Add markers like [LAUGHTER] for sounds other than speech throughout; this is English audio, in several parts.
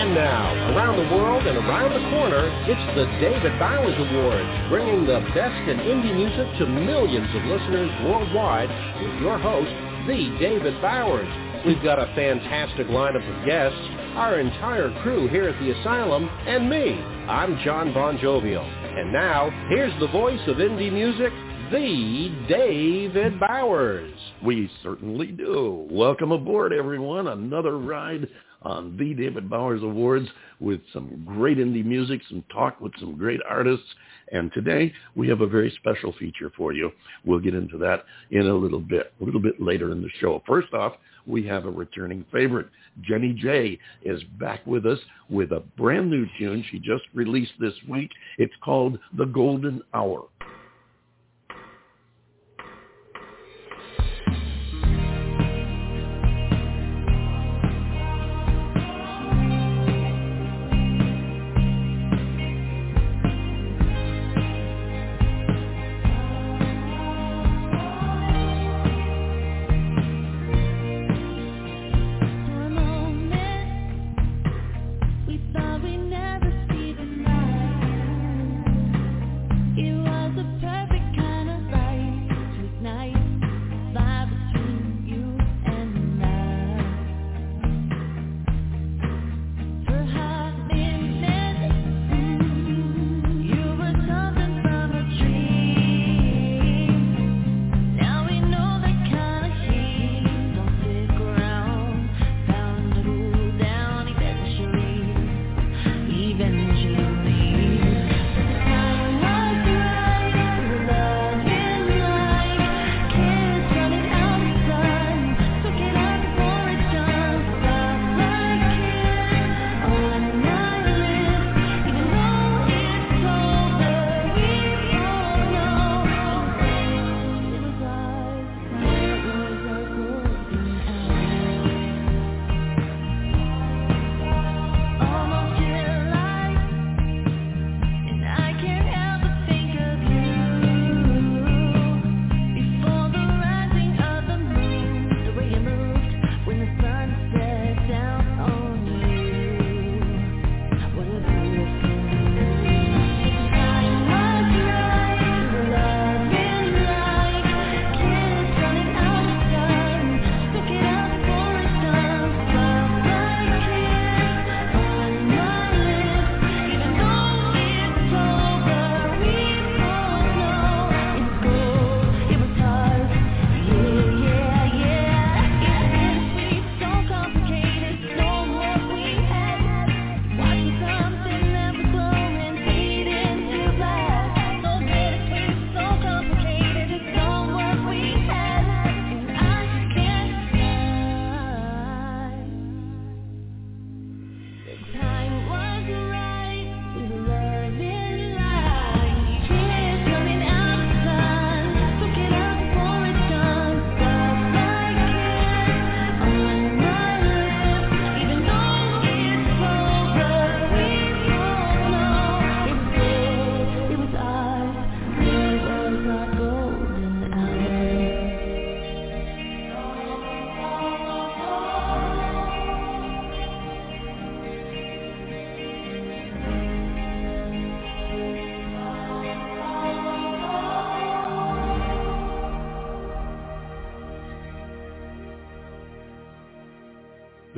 And now, around the world and around the corner, it's the David Bowers Awards, bringing the best in indie music to millions of listeners worldwide with your host, the David Bowers. We've got a fantastic lineup of guests, our entire crew here at the Asylum, and me. I'm John Bon Jovial. And now, here's the voice of indie music, the David Bowers. We certainly do. Welcome aboard, everyone. Another ride on the David Bowers Awards with some great indie music, some talk with some great artists. And today we have a very special feature for you. We'll get into that in a little bit, a little bit later in the show. First off, we have a returning favorite. Jennie J is back with us with a brand new tune she just released this week. It's called The Golden Hour. eventually.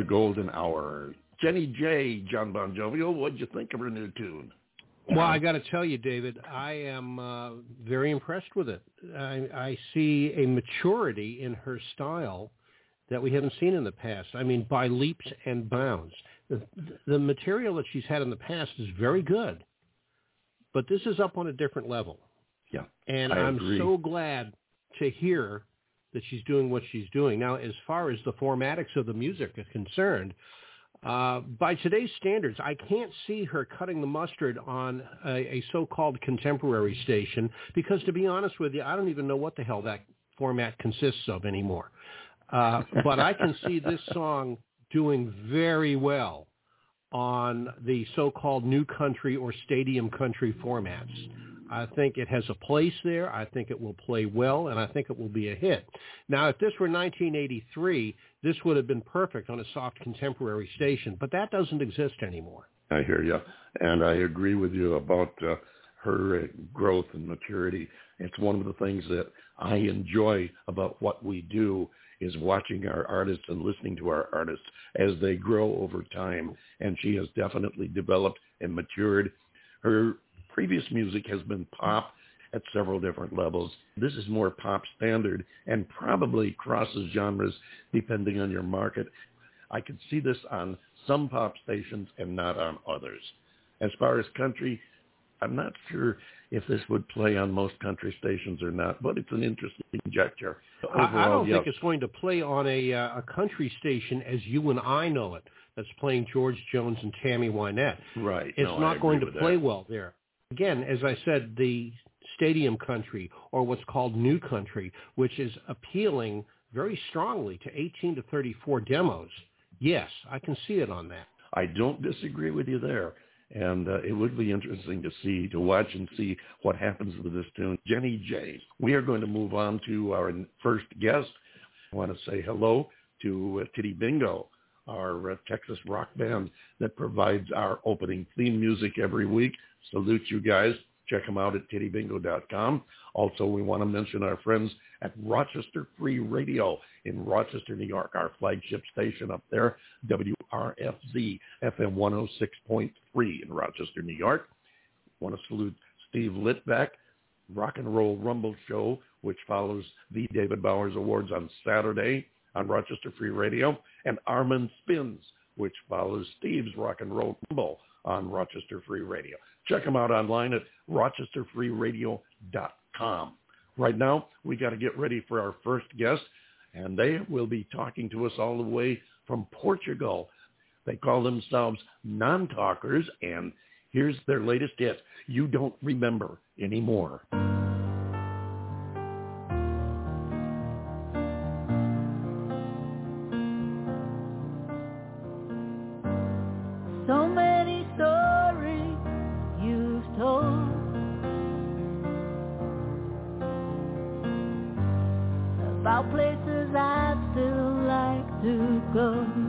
The Golden Hour. Jennie J, John Bon Jovial, what'd you think of her new tune? Well, I got to tell you, David, I am uh, very impressed with it. I, I see a maturity in her style that we haven't seen in the past. I mean, by leaps and bounds. The, the material that she's had in the past is very good, but this is up on a different level. Yeah, and I I'm agree. so glad to hear that she's doing what she's doing. Now, as far as the formatics of the music are concerned, uh, by today's standards, I can't see her cutting the mustard on a, a so-called contemporary station because, to be honest with you, I don't even know what the hell that format consists of anymore. Uh, but I can see this song doing very well on the so-called new country or stadium country formats. I think it has a place there. I think it will play well, and I think it will be a hit. Now, if this were 1983, this would have been perfect on a soft contemporary station, but that doesn't exist anymore. I hear you, and I agree with you about uh, her growth and maturity. It's one of the things that I enjoy about what we do is watching our artists and listening to our artists as they grow over time. And she has definitely developed and matured. Her previous music has been pop at several different levels. This is more pop standard and probably crosses genres depending on your market. I could see this on some pop stations and not on others. As far as country, I'm not sure if this would play on most country stations or not, but it's an interesting gesture. Overall, I, don't think it's going to play on a, uh, a country station as you and I know it. That's playing George Jones and Tammy Wynette. Right. It's no, not going to play that. well there. Again, as I said, the stadium country or what's called new country, which is appealing very strongly to 18 to 34 demos. Yes, I can see it on that. I don't disagree with you there and uh, it would be interesting to see, to watch and see what happens with this tune. Jennie J. We are going to move on to our first guest. I want to say hello to uh, Titty Bingo, our uh, Texas rock band that provides our opening theme music every week. Salute you guys. Check them out at tittybingo.com. Also, we want to mention our friends at Rochester Free Radio in Rochester, New York, our flagship station up there, WRFZ FM 106.3 in Rochester, New York. Want to salute Steve Litvack, Rock and Roll Rumble Show, which follows the David Bowers Awards on Saturday on Rochester Free Radio, and Armin Spins, which follows Steve's Rock and Roll Rumble on Rochester Free Radio. Check them out online at rochesterfreeradio.com. Right now, we got to get ready for our first guest, and they will be talking to us all the way from Portugal. They call themselves non-talkers, and here's their latest hit, You Don't Remember Anymore. So places I'd still like to go.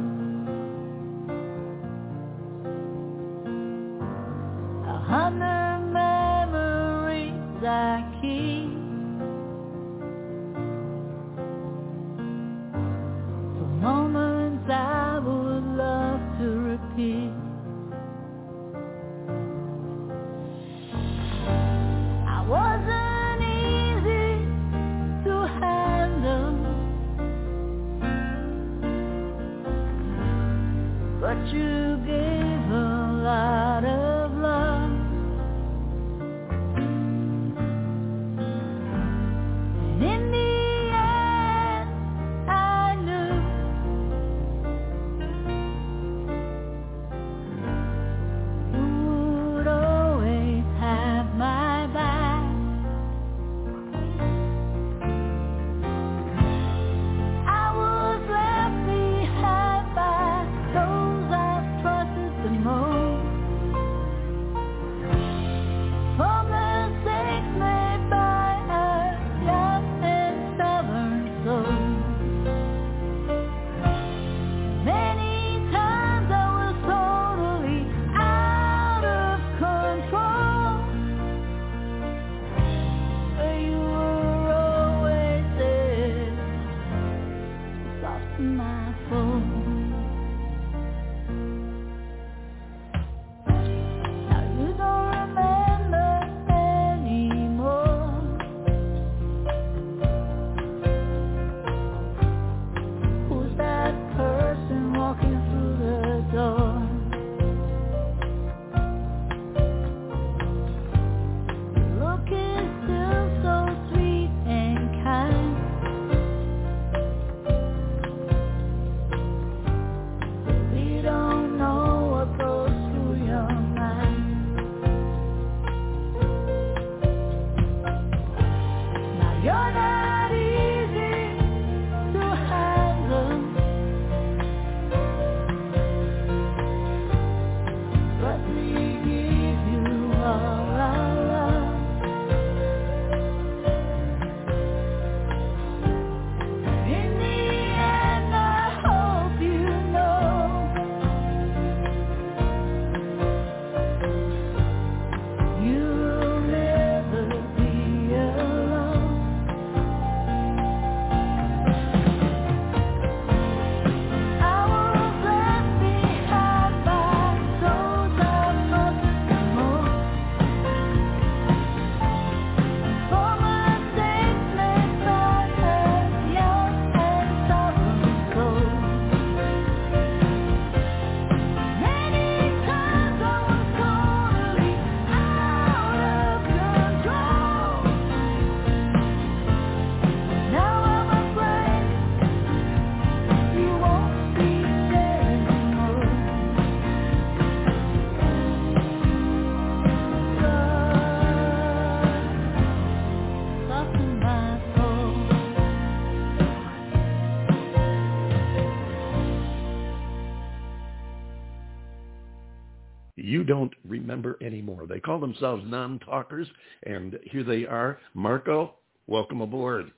You Don't Remember Anymore. They call themselves non-talkers, and here they are. Marco, welcome aboard.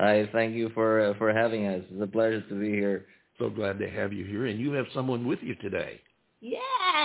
Hi, thank you for uh, for having us. It's a pleasure to be here. So glad to have you here, and you have someone with you today. Yeah,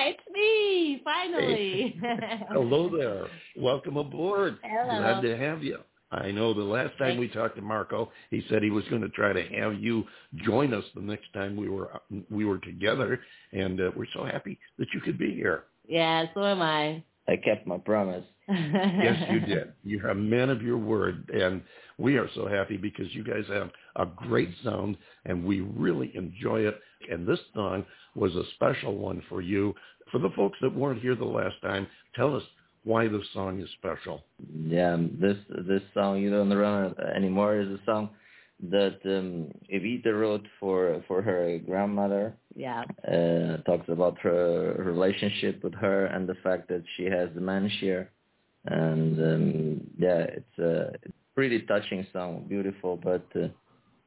it's me, finally. Hey. [LAUGHS] Hello there. Welcome aboard. Hello. Glad to have you. I know the last time we talked to Marco, he said he was going to try to have you join us the next time we were we were together, and uh, we're so happy that you could be here. Yeah, so am I. I kept my promise. [LAUGHS] yes, you did. You're a man of your word, and we are so happy because you guys have a great sound, and we really enjoy it. And this song was a special one for you. For the folks that weren't here the last time, tell us why this song is special. Yeah, this this song "You Don't Run Anymore" is a song that um, Evita wrote for for her grandmother. Yeah. Uh, talks about her relationship with her and the fact that she has dementia, and um, yeah, it's a pretty touching song, beautiful, but uh,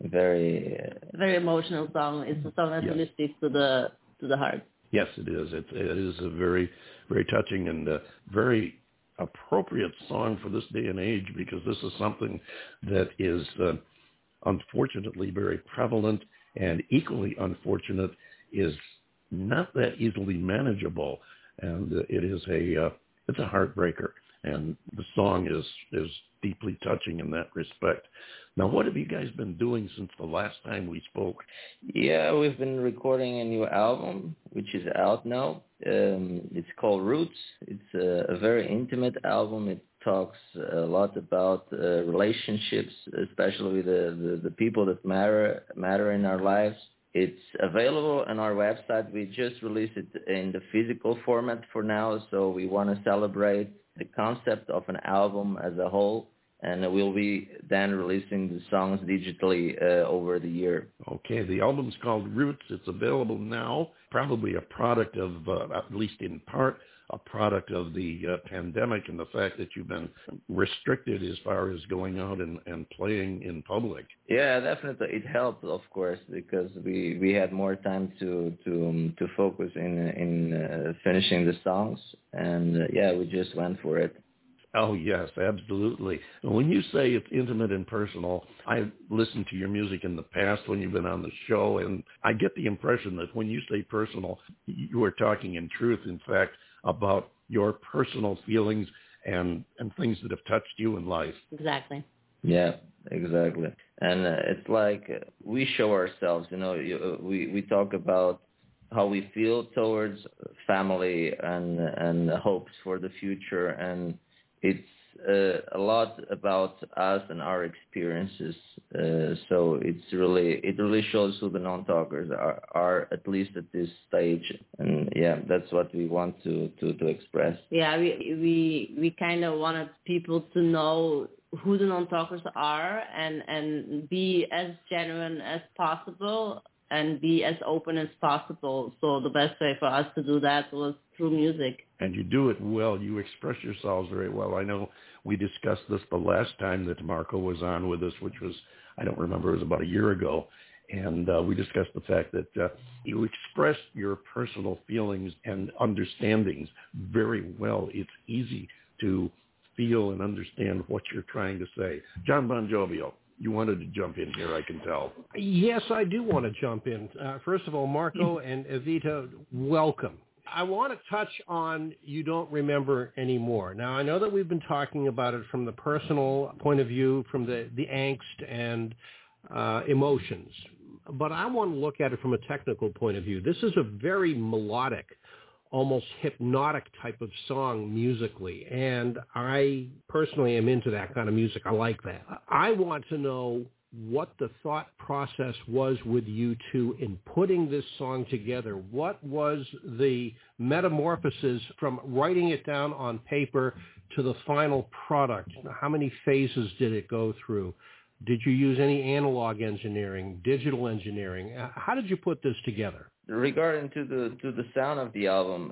very uh, very emotional song. It's a song that Yes. really speaks to the to the heart. Yes, it is. It, it is a very, very touching and uh, very appropriate song for this day and age because this is something that is uh, unfortunately very prevalent and equally unfortunate is not that easily manageable, and it is a uh, it's a heartbreaker. And the song is is deeply touching in that respect. Now, what have you guys been doing since the last time we spoke? Yeah, we've been recording a new album, which is out now. Um, it's called Roots. It's a, a very intimate album. It talks a lot about uh, relationships, especially with the, the, the people that matter matter in our lives. It's available on our website. We just released it in the physical format for now, so we want to celebrate the concept of an album as a whole and we'll be then releasing the songs digitally uh, over the year. Okay, the album's called Roots. It's available now. Probably a product of, uh, at least in part, a product of the uh, pandemic and the fact that you've been restricted as far as going out and, and playing in public. Yeah, definitely, it helped, of course, because we, we had more time to to um, to focus in in uh, finishing the songs, and uh, yeah, we just went for it. Oh yes, absolutely. When you say it's intimate and personal, I've listened to your music in the past when you've been on the show, and I get the impression that when you say personal, you are talking in truth, in fact, about your personal feelings and and things that have touched you in life. Exactly. Yeah, exactly. And uh, it's like uh, we show ourselves. You know, you, uh, we we talk about how we feel towards family and and hopes for the future and it's uh, a lot about us and our experiences. Uh, so it's really it really shows who the non-talkers are, are at least at this stage. And yeah, that's what we want to to, to express. Yeah, we we we kind of wanted people to know who the non-talkers are and and be as genuine as possible and be as open as possible. So the best way for us to do that was through music. And you do it well. You express yourselves very well. I know we discussed this the last time that Marco was on with us, which was, I don't remember, it was about a year ago. And uh, we discussed the fact that uh, you express your personal feelings and understandings very well. It's easy to feel and understand what you're trying to say. John Bon Jovial, you wanted to jump in here, I can tell. Yes, I do want to jump in. Uh, first of all, Marco and Evita, welcome. I want to touch on You Don't Remember Anymore. Now, I know that we've been talking about it from the personal point of view, from the, the angst and uh, emotions, but I want to look at it from a technical point of view. This is a very melodic, almost hypnotic type of song musically. And I personally am into that kind of music. I like that. I want to know what the thought process was with you two in putting this song together. What was the metamorphosis from writing it down on paper to the final product? How many phases did it go through? Did you use any analog engineering, digital engineering? How did you put this together? regarding to the to the sound of the album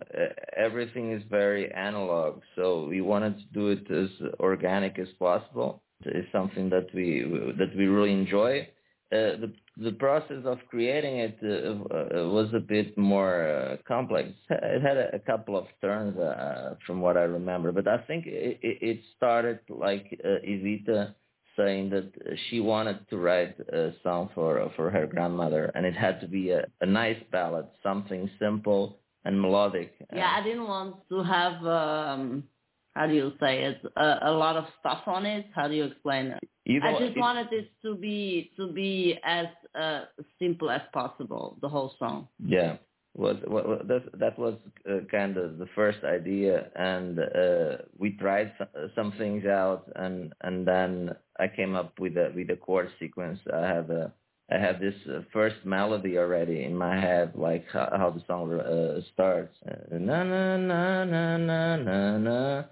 everything is very analog so we wanted to do it as organic as possible it's something that we that we really enjoy uh, the the process of creating it uh, uh, was a bit more uh, complex. It had a, a couple of turns uh, from what I remember, but I think it, it started like Evita saying that she wanted to write a song for for her grandmother, and it had to be a, a nice ballad, something simple and melodic. Yeah, I didn't want to have. Um how do you say it a, a lot of stuff on it how do you explain it i just wanted it to be to be as uh, simple as possible the whole song Yeah, was wa- wa- that that was uh, kind of the first idea, and uh, we tried some, things out, and and then I came up with a with a chord sequence. I have a I have this uh, first melody already in my head, like how, how the song uh, starts. Uh, na na na na na na na.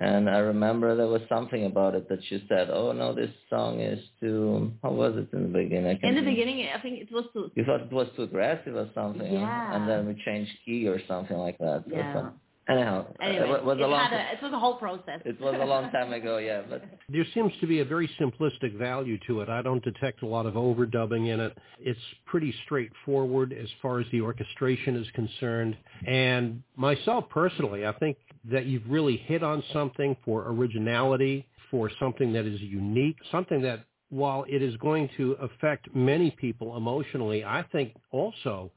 And I remember there was something about it that you said, "Oh no, this song is too." How was it in the beginning? In the beginning i think it was to You thought it was too aggressive or something. Yeah. and then we changed key or something like that. or yeah Anyhow, anyway it was it, a long. had a, it was a whole process it was a long time ago, yeah. [LAUGHS] But There seems to be a very simplistic value to it. I don't detect a lot of overdubbing in it. It's pretty straightforward as far as the orchestration is concerned. And myself personally, I think that you've really hit on something for originality, for something that is unique, something that while it is going to affect many people emotionally, I think also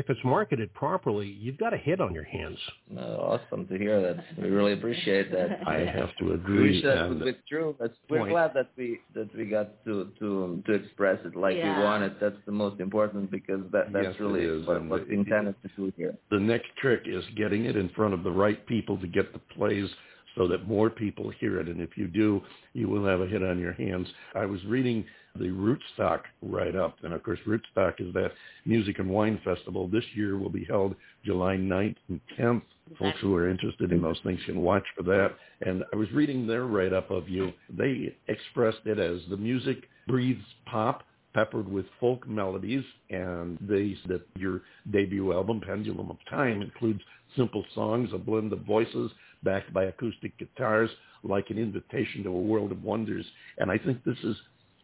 if it's marketed properly, you've got a hit on your hands. no, awesome to hear that. We really appreciate that. [LAUGHS] I have to We agree. should and it's true. That's, we're point. glad that we that we got to to to express it like Yeah. we wanted. That's the most important because that that's Yes, really what, and what's it- intended to do here. the next trick is getting it in front of the right people to get the plays so that more people hear it. And if you do, you will have a hit on your hands. I was reading the Rootstock write-up, and of course Rootstock is that music and wine festival. This year will be held July 9th and 10th. Folks who are interested in those things can watch for that. And I was reading their write-up of you. They expressed it as the music breathes pop, peppered with folk melodies, and they that your debut album, Pendulum of Time, includes simple songs, a blend of voices backed by acoustic guitars, like an invitation to a world of wonders. And I think this is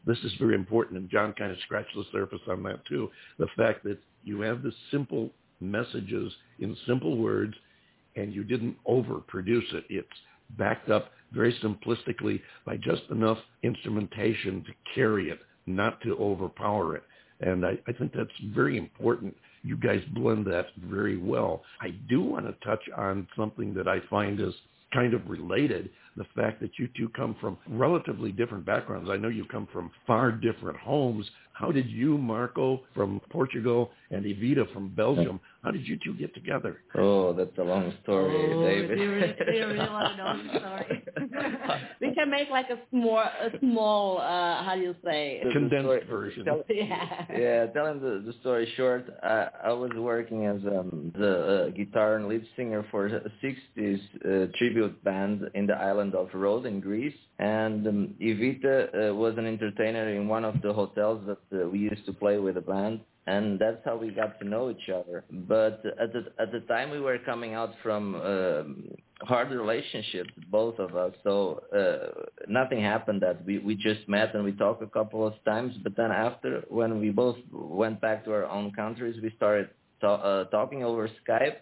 this is very important, and John kind of scratched the surface on that too. The fact that you have the simple messages in simple words, and you didn't overproduce it. It's backed up very simplistically by just enough instrumentation to carry it, not to overpower it. And I, I think that's very important. You guys blend that very well. I do want to touch on something that I find is kind of related, the fact that you two come from relatively different backgrounds. I know you come from far different homes. How did you, Marco, from Portugal, and Evita from Belgium, how did you two get together? Oh, that's a long story, oh, David. Do you really, do you really want to know the story? [LAUGHS] we can make like a small, a small, uh, how do you say? The- the Condensed story- version. tell- [LAUGHS] Yeah. yeah, telling the, the story short, I, I was working as um, the uh, guitar and lead singer for a 60s uh, tribute band in the island of Rhodes in Greece. And um, Evita uh, was an entertainer in one of the hotels that uh, we used to play with the band. And that's how we got to know each other. But at the at the time we were coming out from um, hard relationships, both of us. So uh, nothing happened. That we we just met and we talked a couple of times. But then after, when we both went back to our own countries, we started ta- uh, talking over Skype,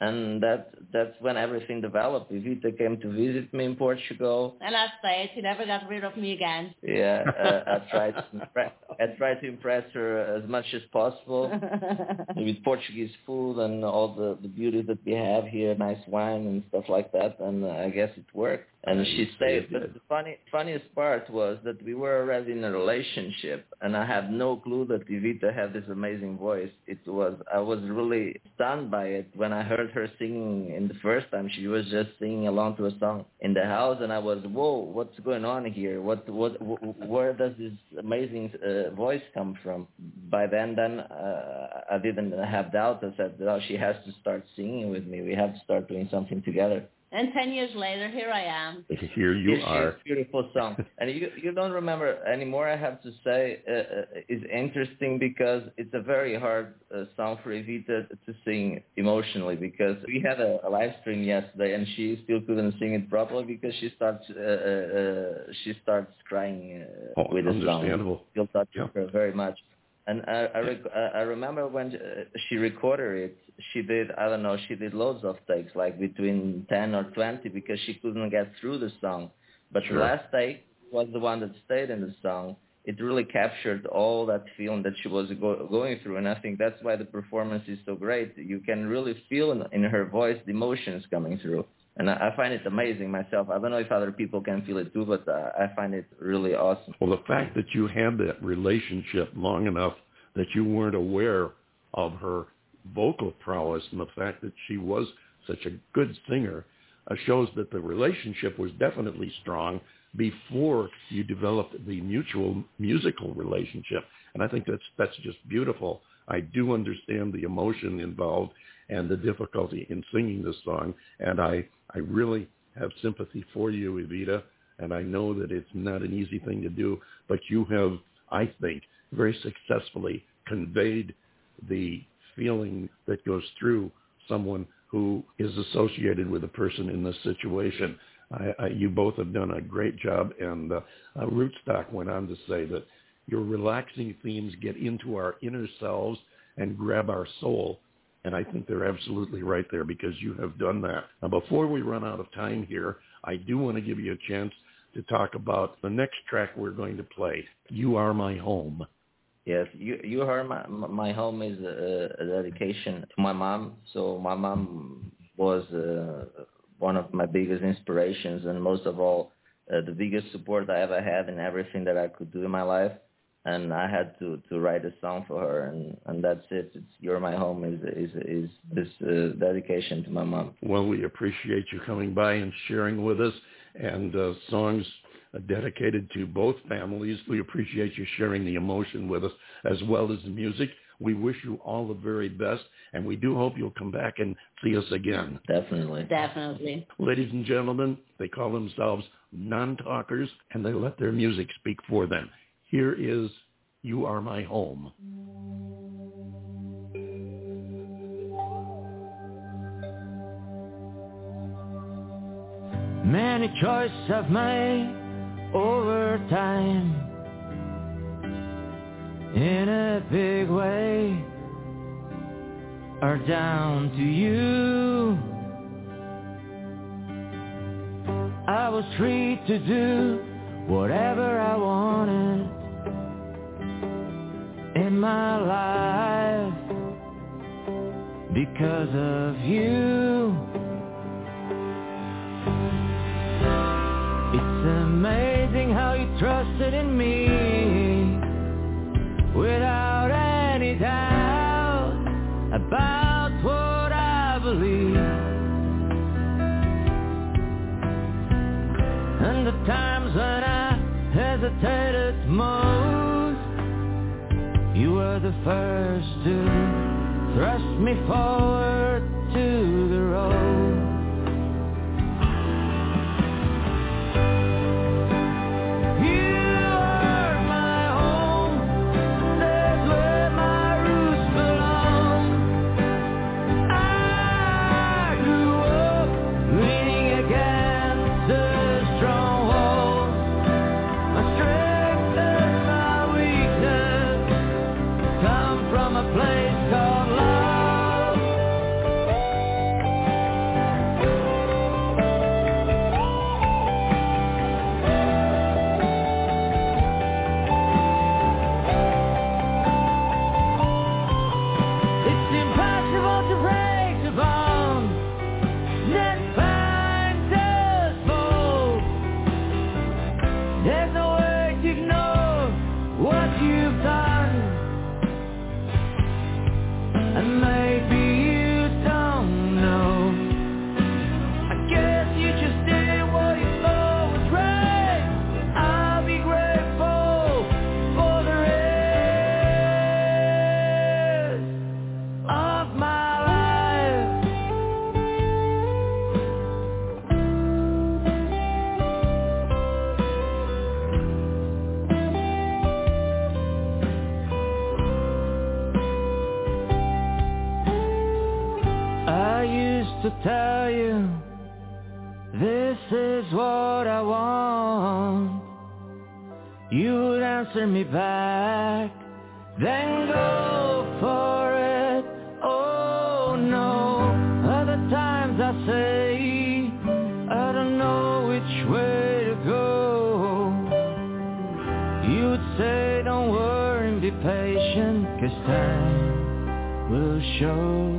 and that that's when everything developed. Evita came to visit me in Portugal. And I say she never got rid of me again. Yeah, uh, [LAUGHS] I tried to impress, I tried to impress her as much as possible [LAUGHS] with Portuguese food and all the the beauty that we have here, nice wine and stuff like that. And uh, I guess it worked. And she you stayed. But the funny funniest part was that we were already in a relationship, and I had no clue that Evita had this amazing voice. It was I was really stunned by it when I heard her singing in the first time. She was just singing along to a song in the house, and I was whoa, what's going on here? What what wh- where does this amazing uh, voice come from? By then, then uh, I didn't have doubt. I said, oh, she has to start singing with me. We have to start doing something together. And ten years later, here I am. [LAUGHS] Here you It's- are. It's a beautiful song. [LAUGHS] and you you don't remember anymore, I have to say, uh, uh, is interesting because it's a very hard uh, song for Evita to sing emotionally because we had a, a live stream yesterday and she still couldn't sing it properly because she starts uh, uh, uh, she starts crying uh, Oh, with the song. understandable. Still touches Yeah. her very much. And I I, rec- I remember when uh, she recorded it, she did I don't know she did loads of takes like between ten or twenty because she couldn't get through the song. But Sure. the last take was the one that stayed in the song. It really captured all that feeling that she was go- going through, and I think that's why the performance is so great. You can really feel in, in her voice the emotions coming through, and I, find it amazing myself. I don't know if other people can feel it too, but uh, I find it really awesome. Well, the fact that you had that relationship long enough that you weren't aware of her vocal prowess and the fact that she was such a good singer uh, shows that the relationship was definitely strong before you developed the mutual musical relationship. And I think that's that's just beautiful. I do understand the emotion involved and the difficulty in singing this song, and I I really have sympathy for you, Evita, and I know that it's not an easy thing to do, but you have, I think, very successfully conveyed the feeling that goes through someone who is associated with a person in this situation. I, I, you both have done a great job, and uh, uh, Rootstock went on to say that your relaxing themes get into our inner selves and grab our soul. And I think they're absolutely right there because you have done that. Now, before we run out of time here, I do want to give you a chance to talk about the next track we're going to play. You are my home. Yes, you you heard my my home is a, a dedication to my mom. So my mom was uh, one of my biggest inspirations, and most of all, uh, the biggest support I ever had in everything that I could do in my life. And I had to to write a song for her, and and that's it. It's "You're My Home" is is is this uh, dedication to my mom. Well, we appreciate you coming by and sharing with us and uh, songs uh, dedicated to both families. We appreciate you sharing the emotion with us as well as the music. We wish you all the very best, and we do hope you'll come back and see us again. Definitely. Definitely. Ladies and gentlemen, they call themselves non-talkers, and they let their music speak for them. Here is You Are My Home. Many choices I've made over time in a big way are down to you. I was free to do whatever I wanted my life because of you. First to thrust me forward of my show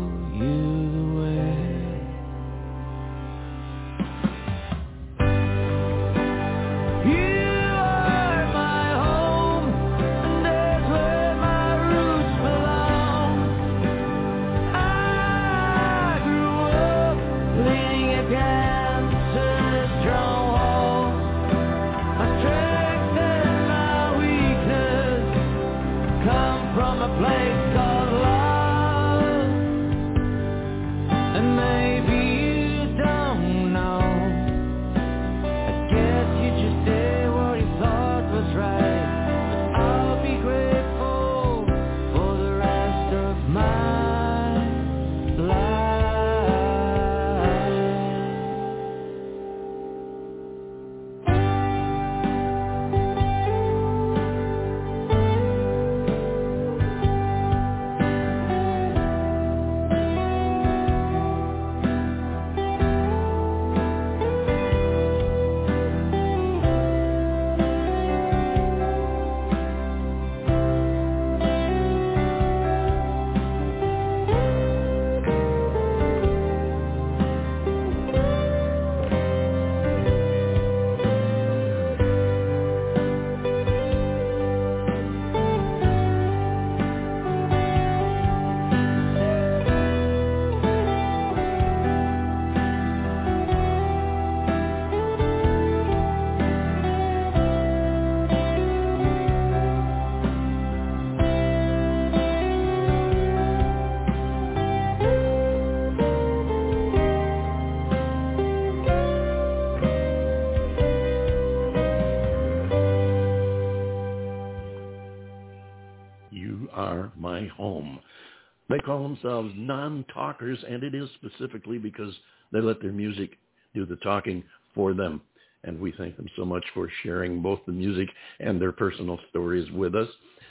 themselves non-talkers, and it is specifically because they let their music do the talking for them. And we thank them so much for sharing both the music and their personal stories with us.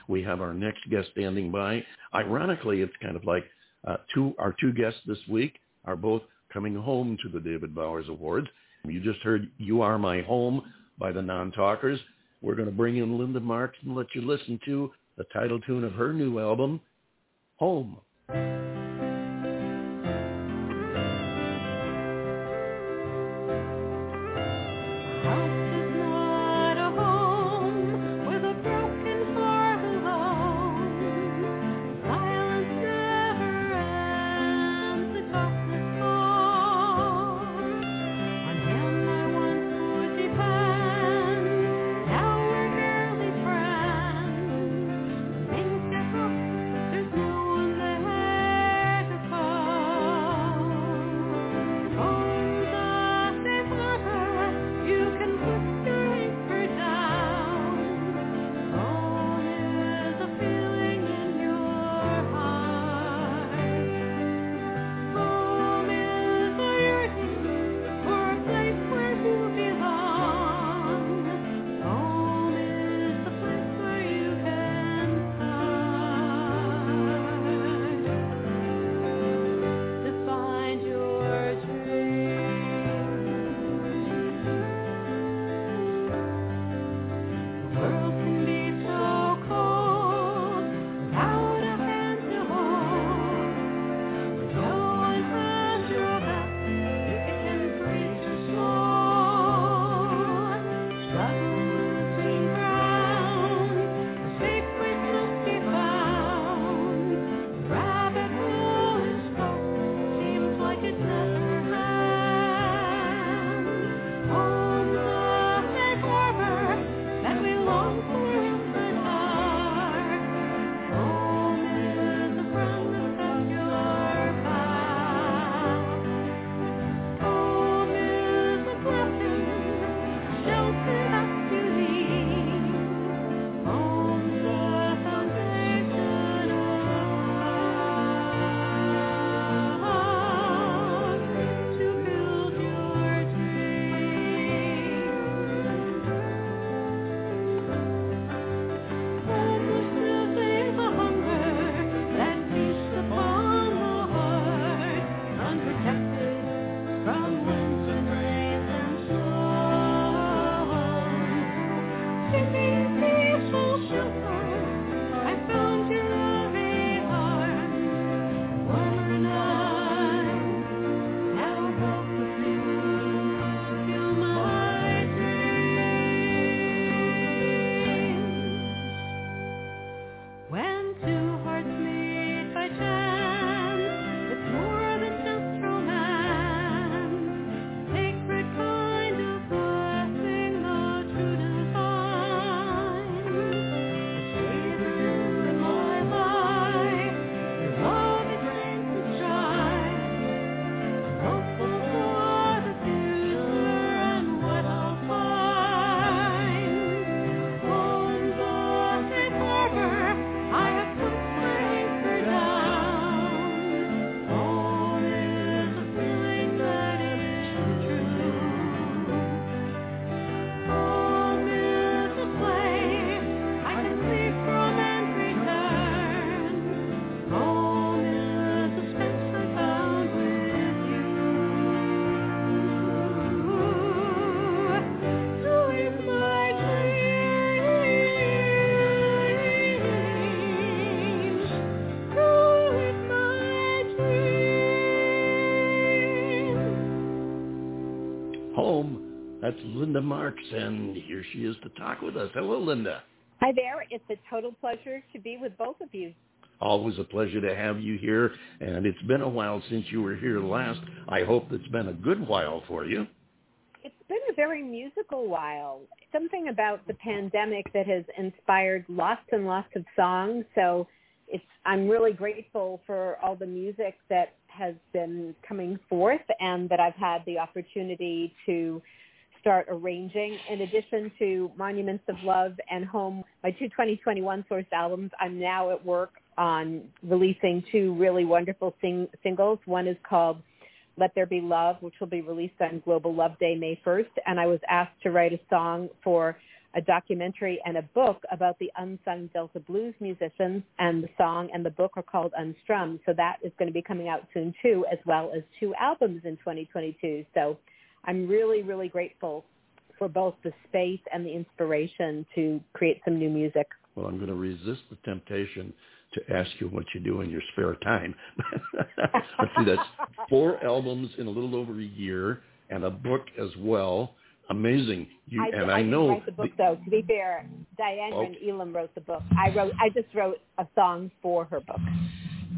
We have our next guest standing by. Ironically, it's kind of like uh, two our two guests this week are both coming home to the David Bowers Awards. You just heard "You Are My Home" by the Non-Talkers. We're going to bring in Linda Marks and let you listen to the title tune of her new album, Home. House Linda Marks, and here she is to talk with us. Hello, Linda. Hi there. It's a total pleasure to be with both of you. Always a pleasure to have you here, and it's been a while since you were here last. I hope it's been a good while for you. It's been a very musical while. Something about the pandemic that has inspired lots and lots of songs. So it's I'm really grateful for all the music that has been coming forth and that I've had the opportunity to start arranging. In addition to Monuments of Love and Home, my two 2021 source albums, I'm now at work on releasing two really wonderful sing- singles. One is called Let There Be Love, which will be released on Global Love Day, May 1st. And I was asked to write a song for a documentary and a book about the unsung Delta blues musicians. And the song and the book are called Unstrummed. So that is going to be coming out soon too, as well as two albums in 2022. So I'm really, really grateful for both the space and the inspiration to create some new music. Well, I'm going to resist the temptation to ask you what you do in your spare time. [LAUGHS] Let's see, that's four albums in a little over a year and a book as well. Amazing. You I, and I, I, know write the book though. To be fair, Diane oh. Okay. and Elam wrote the book. I wrote. I just wrote a song for her book.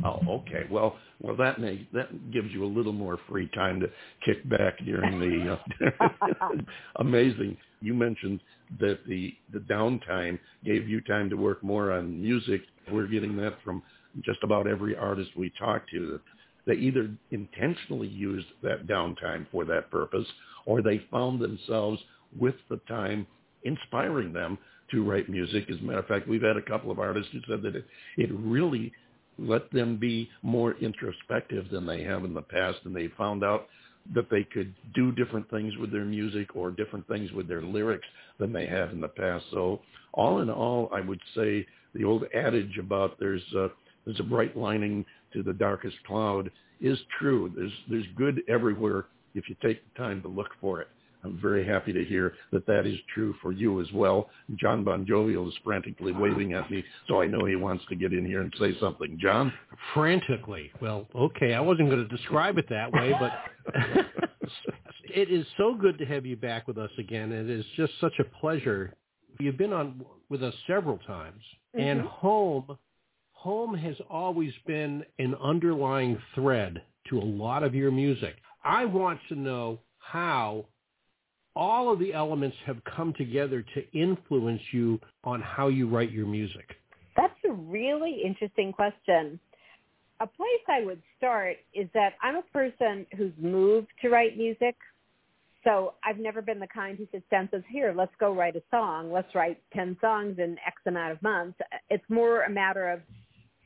Oh, okay. Well, well, that may that gives you a little more free time to kick back during the. Uh, [LAUGHS] amazing. You mentioned that the the downtime gave you time to work more on music. We're getting that from just about every artist we talk to. They either intentionally used that downtime for that purpose, or they found themselves with the time inspiring them to write music. As a matter of fact, we've had a couple of artists who said that it, it really let them be more introspective than they have in the past, and they found out that they could do different things with their music or different things with their lyrics than they have in the past. So all in all, I would say the old adage about there's a, there's a bright lining to the darkest cloud is true. There's there's good everywhere if you take the time to look for it. I'm very happy to hear that that is true for you as well. John Bon Jovial is frantically waving at me, so I know he wants to get in here and say something. John? frantically. Well, okay, I wasn't going to describe it that way, but [LAUGHS] it is so good to have you back with us again. It is just such a pleasure. You've been on with us several times, and Mhm. home, home has always been an underlying thread to a lot of your music. I want to know how all of the elements have come together to influence you on how you write your music. That's a really interesting question. A place I would start is that I'm a person who's moved to write music. So I've never been the kind who sits down and says, here, let's go write a song. Let's write 10 songs in X amount of months. It's more a matter of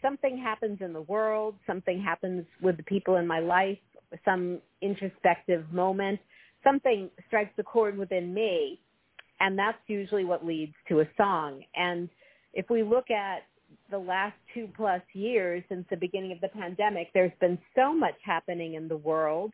something happens in the world, something happens with the people in my life, some introspective moment, something strikes a chord within me, and that's usually what leads to a song. And if we look at the last two plus years since the beginning of the pandemic, there's been so much happening in the world,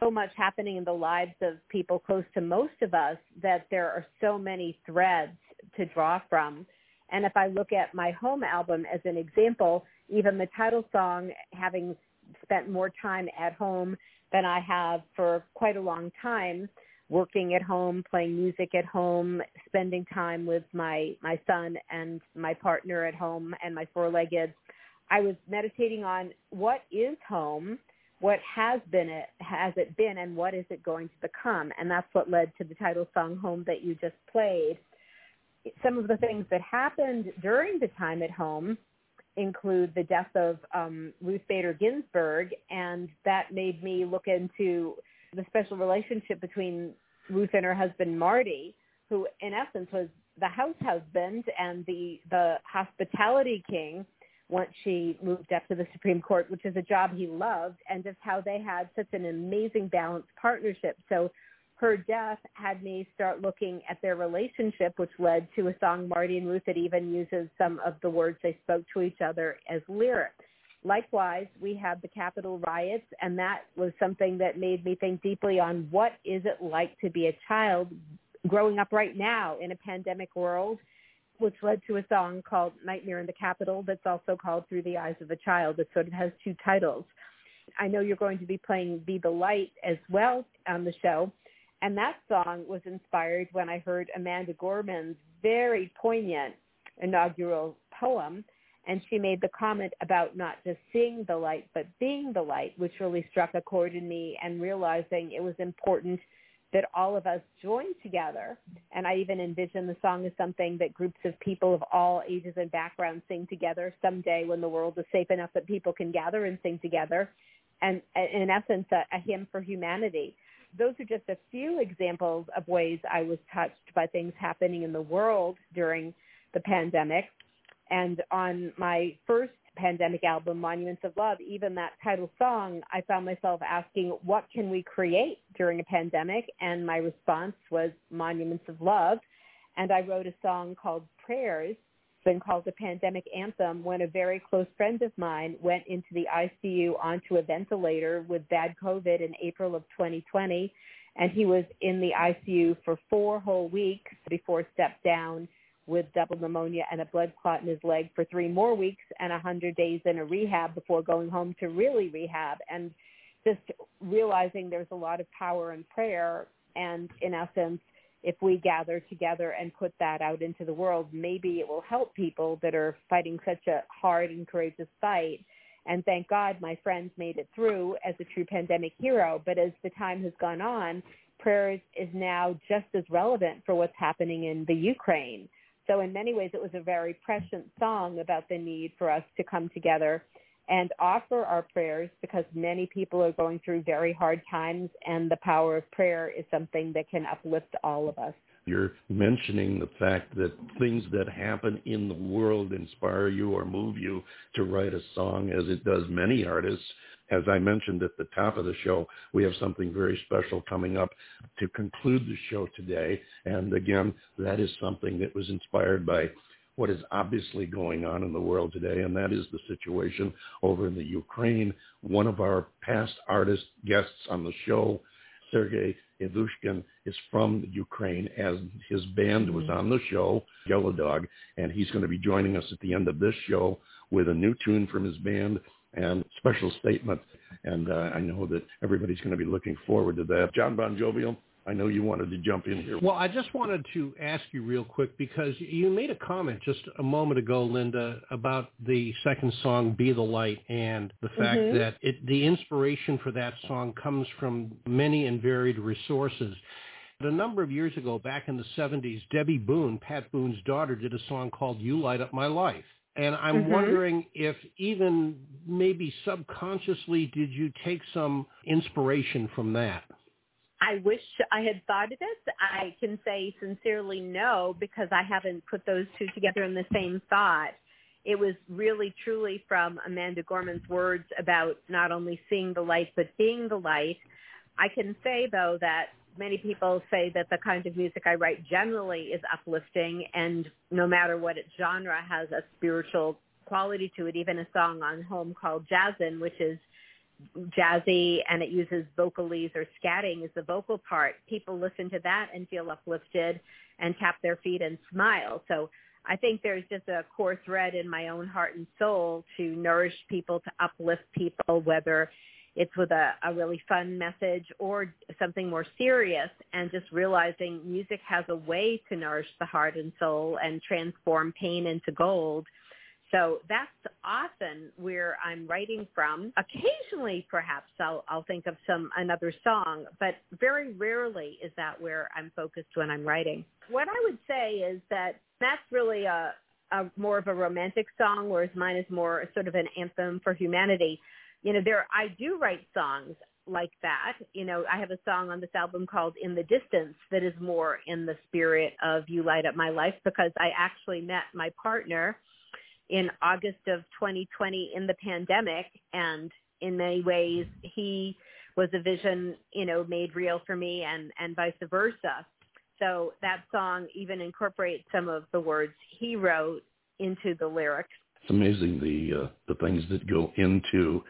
so much happening in the lives of people close to most of us that there are so many threads to draw from. And if I look at my home album as an example, even the title song, having spent more time at home than I have for quite a long time, working at home, playing music at home, spending time with my my son and my partner at home and my four-legged. I was meditating on what is home, what has been it has it been and what is it going to become and that's what led to the title song home that you just played some of the things that happened during the time at home include the death of um, Ruth Bader Ginsburg, and that made me look into the special relationship between Ruth and her husband Marty, who in essence was the house husband and the the hospitality king once she moved up to the Supreme Court, which is a job he loved, and just how they had such an amazing balanced partnership. So her death had me start looking at their relationship, which led to a song Marty and Ruth that even uses some of the words they spoke to each other as lyrics. Likewise, we had the Capitol riots, and that was something that made me think deeply on what is it like to be a child growing up right now in a pandemic world, which led to a song called Nightmare in the Capitol that's also called Through the Eyes of a Child. It sort of has two titles. I know you're going to be playing Be the Light as well on the show. And that song was inspired when I heard Amanda Gorman's very poignant inaugural poem. And she made the comment about not just seeing the light, but being the light, which really struck a chord in me and realizing it was important that all of us join together. And I even envision the song as something that groups of people of all ages and backgrounds sing together someday when the world is safe enough that people can gather and sing together. And in essence, a, a hymn for humanity. Those are just a few examples of ways I was touched by things happening in the world during the pandemic. And on my first pandemic album, Monuments of Love, even that title song, I found myself asking, what can we create during a pandemic? And my response was Monuments of Love. And I wrote a song called Prayers, been called a pandemic anthem, when a very close friend of mine went into the ICU onto a ventilator with bad COVID in April of 2020. And he was in the ICU for four whole weeks before stepped down with double pneumonia and a blood clot in his leg for three more weeks and a 100 days in a rehab before going home to really rehab. And just realizing there's a lot of power in prayer. And in essence, if we gather together and put that out into the world, maybe it will help people that are fighting such a hard and courageous fight. And thank God my friends made it through as a true pandemic hero. But as the time has gone on, prayer is now just as relevant for what's happening in the Ukraine. So in many ways, it was a very prescient song about the need for us to come together and offer our prayers because many people are going through very hard times and the power of prayer is something that can uplift all of us. You're mentioning the fact that things that happen in the world inspire you or move you to write a song as it does many artists. As I mentioned at the top of the show, we have something very special coming up to conclude the show today. And again, that is something that was inspired by what is obviously going on in the world today, and that is the situation over in the Ukraine. One of our past artist guests on the show, Sergei Ivushkin, is from Ukraine, as his band was on the show, Yellow Dog, and he's going to be joining us at the end of this show with a new tune from his band and special statement. And uh, I know that everybody's going to be looking forward to that. John Bon Jovial, I know you wanted to jump in here. Well, I just wanted to ask you real quick because you made a comment just a moment ago, Linda, about the second song, "Be the Light," and the fact Mhm. that it, the inspiration for that song comes from many and varied resources. But a number of years ago, back in the 70s, Debbie Boone, Pat Boone's daughter, did a song called "You Light Up My Life." And I'm Mhm. wondering if even maybe subconsciously did you take some inspiration from that? I wish I had thought of this. I can say sincerely no because I haven't put those two together in the same thought. It was really truly from Amanda Gorman's words about not only seeing the light but being the light. I can say though that many people say that the kind of music I write generally is uplifting and no matter what its genre has a spiritual quality to it. Even a song on home called Jazzin, which is jazzy and it uses vocalese or scatting as the vocal part. People listen to that and feel uplifted and tap their feet and smile. So I think there's just a core thread in my own heart and soul to nourish people, to uplift people, whether it's with a, a really fun message or something more serious and just realizing music has a way to nourish the heart and soul and transform pain into gold. So that's often where I'm writing from. Occasionally, perhaps I'll, I'll think of some another song, but very rarely is that where I'm focused when I'm writing. What I would say is that that's really a, a more of a romantic song, whereas mine is more sort of an anthem for humanity. You know, there I do write songs like that. You know, I have a song on this album called In the Distance that is more in the spirit of You Light Up My Life because I actually met my partner in August of 2020 in the pandemic and in many ways he was a vision, you know, made real for me and and vice versa. So that song even incorporates some of the words he wrote into the lyrics. It's amazing the uh, the things that go into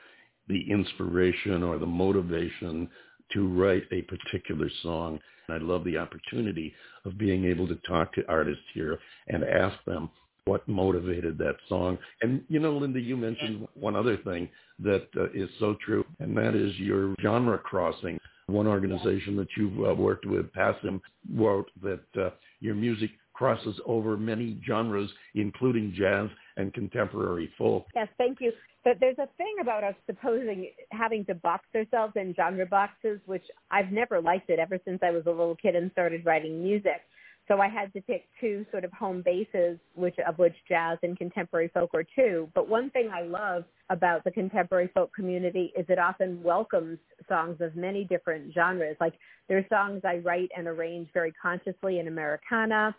the inspiration or the motivation to write a particular song. And I love the opportunity of being able to talk to artists here and ask them what motivated that song. And you know, Linda, you mentioned one other thing that uh, is so true, and that is your genre crossing one organization that you've uh, worked with, Passim, wrote that uh, your music crosses over many genres, including jazz and contemporary folk. Yes, thank you. But there's a thing about us supposing having to box ourselves in genre boxes, which I've never liked it ever since I was a little kid and started writing music. So I had to pick two sort of home bases, which of which jazz and contemporary folk are two. But one thing I love about the contemporary folk community is it often welcomes songs of many different genres. Like there are songs I write and arrange very consciously in Americana.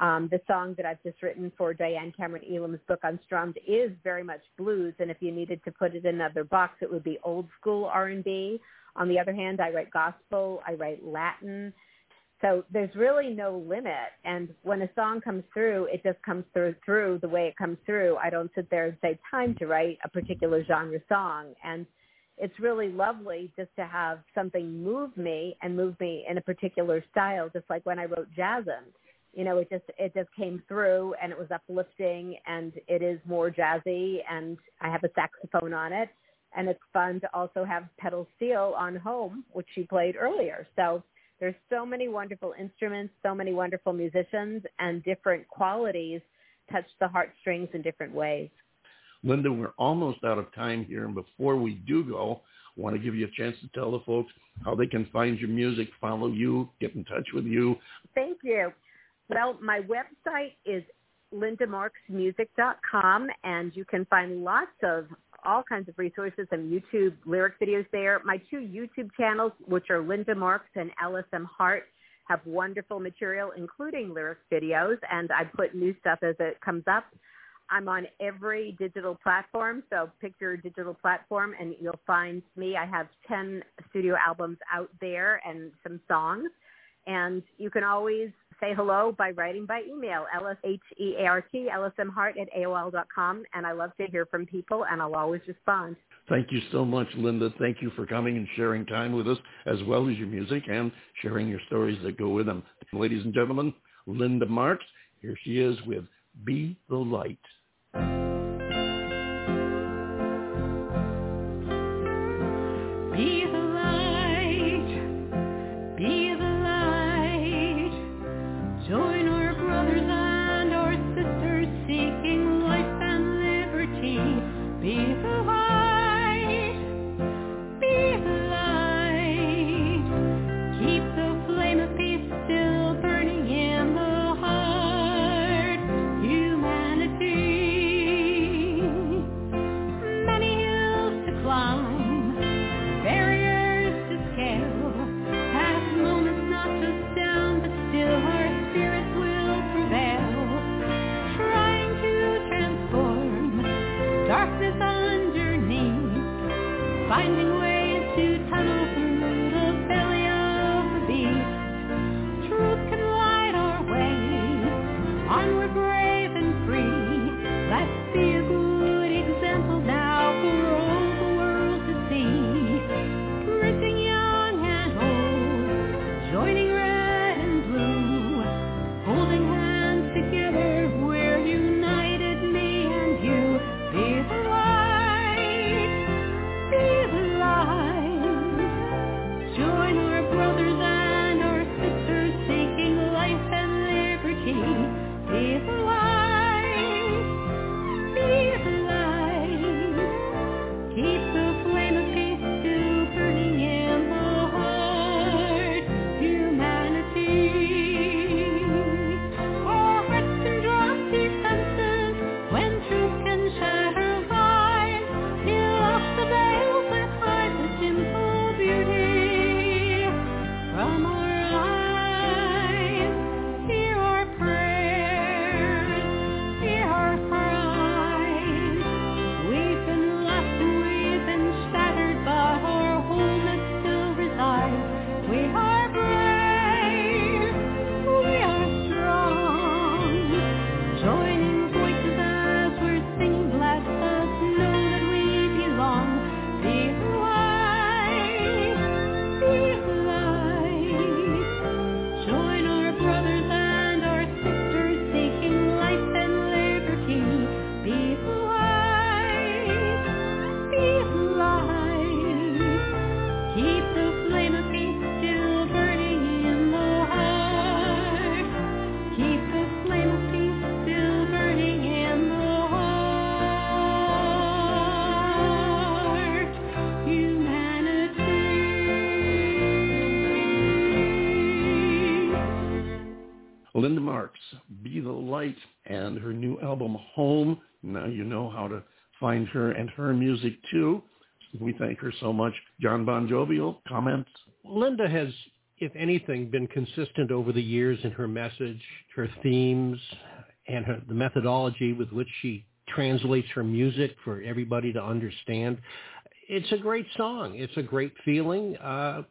Um, the song that I've just written for Diane Cameron Elam's book Unstrummed is very much blues, and if you needed to put it in another box, it would be old school R&B. On the other hand, I write gospel, I write Latin. So there's really no limit. And when a song comes through, it just comes through through the way it comes through. I don't sit there and say time to write a particular genre song. And it's really lovely just to have something move me and move me in a particular style, just like when I wrote Jazzin. You know, it just it just came through and it was uplifting and it is more jazzy and I have a saxophone on it and it's fun to also have pedal steel on home, which she played earlier. So there's so many wonderful instruments, so many wonderful musicians, and different qualities touch the heartstrings in different ways. Linda, we're almost out of time here, and before we do go, I want to give you a chance to tell the folks how they can find your music, follow you, get in touch with you. Thank you. Well, my website is lindamarksmusic.com, and you can find lots of all kinds of resources and YouTube lyric videos there. My two YouTube channels, which are Linda Marks and LSM Heart, have wonderful material, including lyric videos, and I put new stuff as it comes up. I'm on every digital platform, so pick your digital platform and you'll find me. I have 10 studio albums out there and some songs. And you can always say hello by writing by email, L-S-H-E-A-R-T, lsmheart at AOL.com. And I love to hear from people, and I'll always respond. Thank you so much, Linda. Thank you for coming and sharing time with us, as well as your music and sharing your stories that go with them. Ladies and gentlemen, Linda Marks, here she is with Be the Light. And her new album, Home. Now you know how to find her and her music too. We thank her so much. John Bon Jovial, comments? Linda has, if anything, been consistent over the years in her message, her themes, and her, the methodology with which she translates her music for everybody to understand. It's a great song. It's a great feeling. Uh,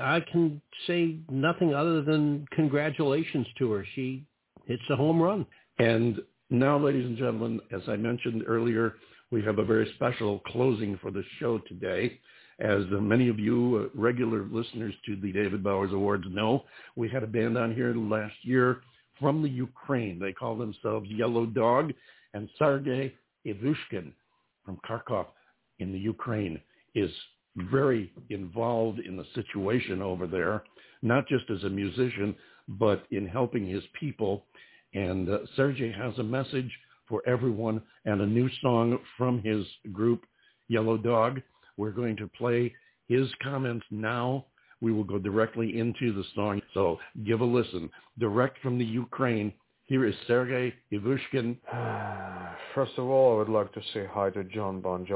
I can say nothing other than congratulations to her. She hits a home run. And now, ladies and gentlemen, as I mentioned earlier, we have a very special closing for the show today. As many of you uh, regular listeners to the David Bowers Awards know, we had a band on here last year from the Ukraine. They call themselves Yellow Dog, and Sergei Ivushkin from Kharkov in the Ukraine is very involved in the situation over there, not just as a musician, but in helping his people. And uh, Sergey has a message for everyone and a new song from his group, Yellow Dog. We're going to play his comments now. We will go directly into the song. So give a listen. Direct from the Ukraine, here is Sergei Ivushkin. [SIGHS] First of all, I would like to say hi to John Bon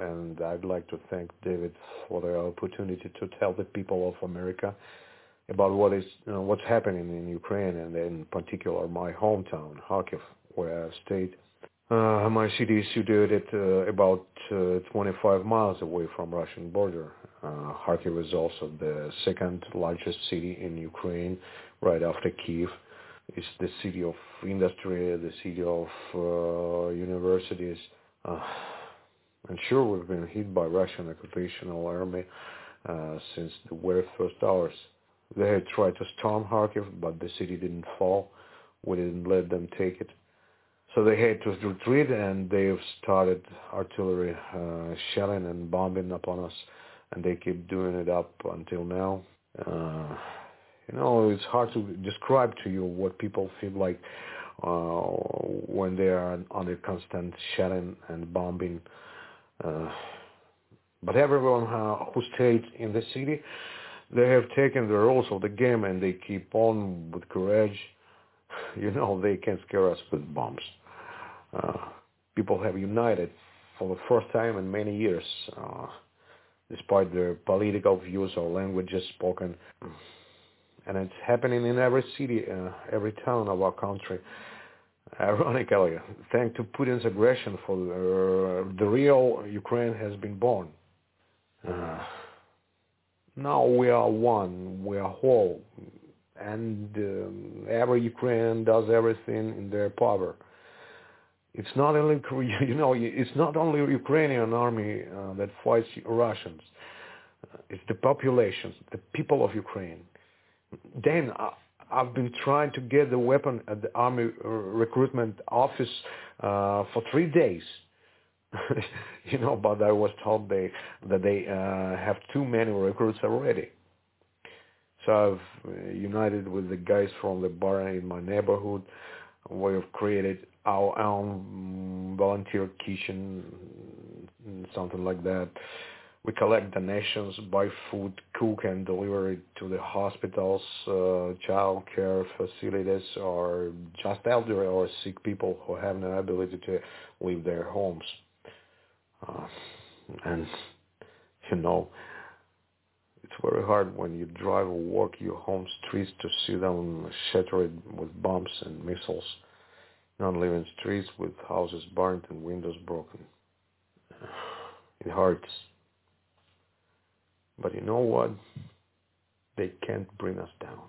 and I'd like to thank David for the opportunity to tell the people of America about what is you know, what's happening in Ukraine, and in particular my hometown, Kharkiv, where I stayed. Uh, my city is situated uh, about uh, 25 miles away from Russian border. Uh, Kharkiv is also the second largest city in Ukraine, right after Kiev. It's the city of industry, the city of uh, universities. Uh, and sure, we've been hit by Russian occupational army uh, since the very first hours. They had tried to storm Kharkiv, but the city didn't fall. We didn't let them take it. So they had to retreat, and they've started artillery uh, shelling and bombing upon us, and they keep doing it up until now. Uh, you know, it's hard to describe to you what people feel like uh, when they are under constant shelling and bombing. Uh, but everyone uh, who stayed in the city, they have taken the rules of the game and they keep on with courage. [LAUGHS] You know, they can scare us with bombs. Uh, people have united for the first time in many years, uh, despite their political views or languages spoken and it's happening in every city, uh, every town of our country. [LAUGHS] Ironically, thanks to Putin's aggression, for uh, the real Ukraine has been born. Uh, now we are one, we are whole, and um, every Ukrainian does everything in their power. It's not only [LAUGHS] you know it's not only Ukrainian army uh, that fights Russians. It's the populations, the people of Ukraine then I, I've been trying to get the weapon at the army recruitment office uh, for three days. [LAUGHS] you know, but I was told they that they uh, have too many recruits already. So I've uh, united with the guys from the bar in my neighborhood. We have created our own volunteer kitchen, something like that. We collect donations, buy food, cook and deliver it to the hospitals, uh, child care facilities, or just elderly or sick people who have no ability to leave their homes. Uh, and, you know, it's very hard when you drive or walk your home streets to see them shattered with bombs and missiles, non-living streets with houses burned and windows broken. It hurts but you know what? They can't bring us down.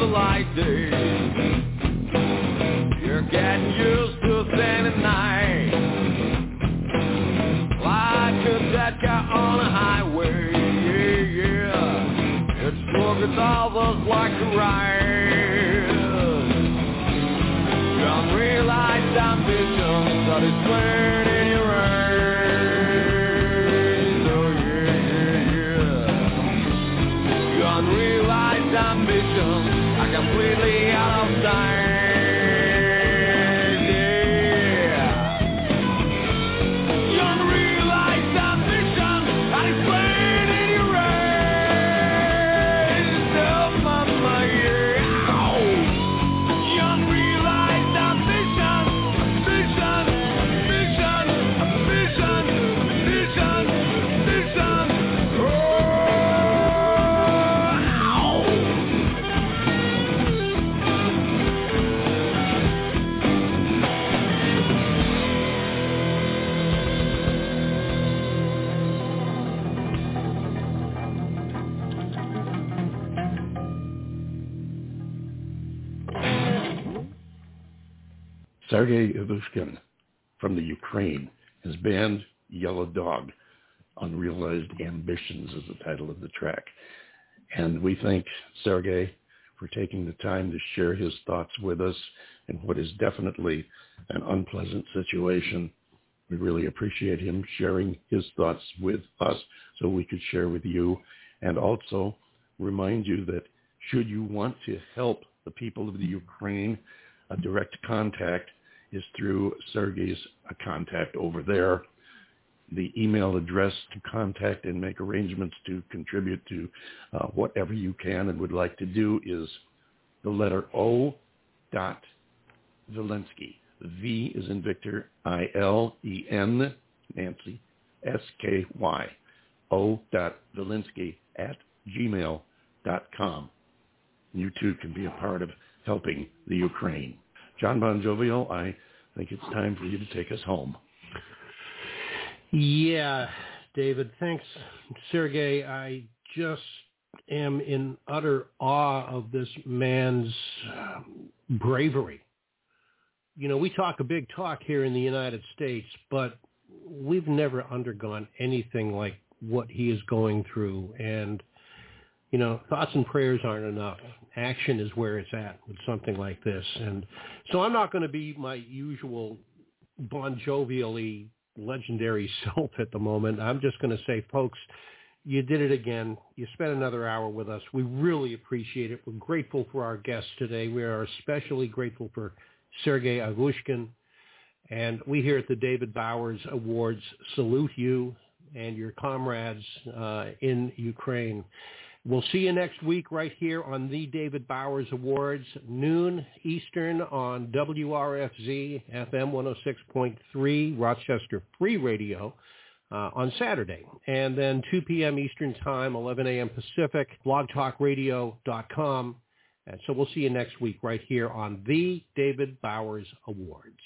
The light day. Sergei Ivushkin from the Ukraine. His band, Yellow Dog. Unrealized Ambitions is the title of the track. And we thank Sergei for taking the time to share his thoughts with us in what is definitely an unpleasant situation. We really appreciate him sharing his thoughts with us so we could share with you and also remind you that should you want to help the people of the Ukraine, a direct contact is through Sergei's contact over there. The email address to contact and make arrangements to contribute to uh, whatever you can and would like to do is the letter O dot Zelensky. V is in Victor, I-L-E-N, Nancy, S-K-Y, O dot Zelensky at gmail dot com. You too can be a part of helping the Ukraine. John Bon Jovial, oh, I think it's time for you to take us home. Yeah, David, thanks. Sergey, I just am in utter awe of this man's bravery. You know, we talk a big talk here in the United States, but we've never undergone anything like what he is going through. And, you know, thoughts and prayers aren't enough. Action is where it's at with something like this. And so I'm not going to be my usual Bon Jovially legendary [LAUGHS] self at the moment. I'm just going to say, folks, you did it again. You spent another hour with us. We really appreciate it. We're grateful for our guests today. We are especially grateful for Sergei Avushkin. And we here at the David Bowers Awards salute you and your comrades uh, in Ukraine. We'll see you next week right here on the David Bowers Awards, noon Eastern on WRFZ FM 106.3 Rochester Free Radio. uh, on Saturday. And then 2 p.m. Eastern Time, 11 a.m. Pacific, blogtalkradio.com. And so we'll see you next week right here on the David Bowers Awards.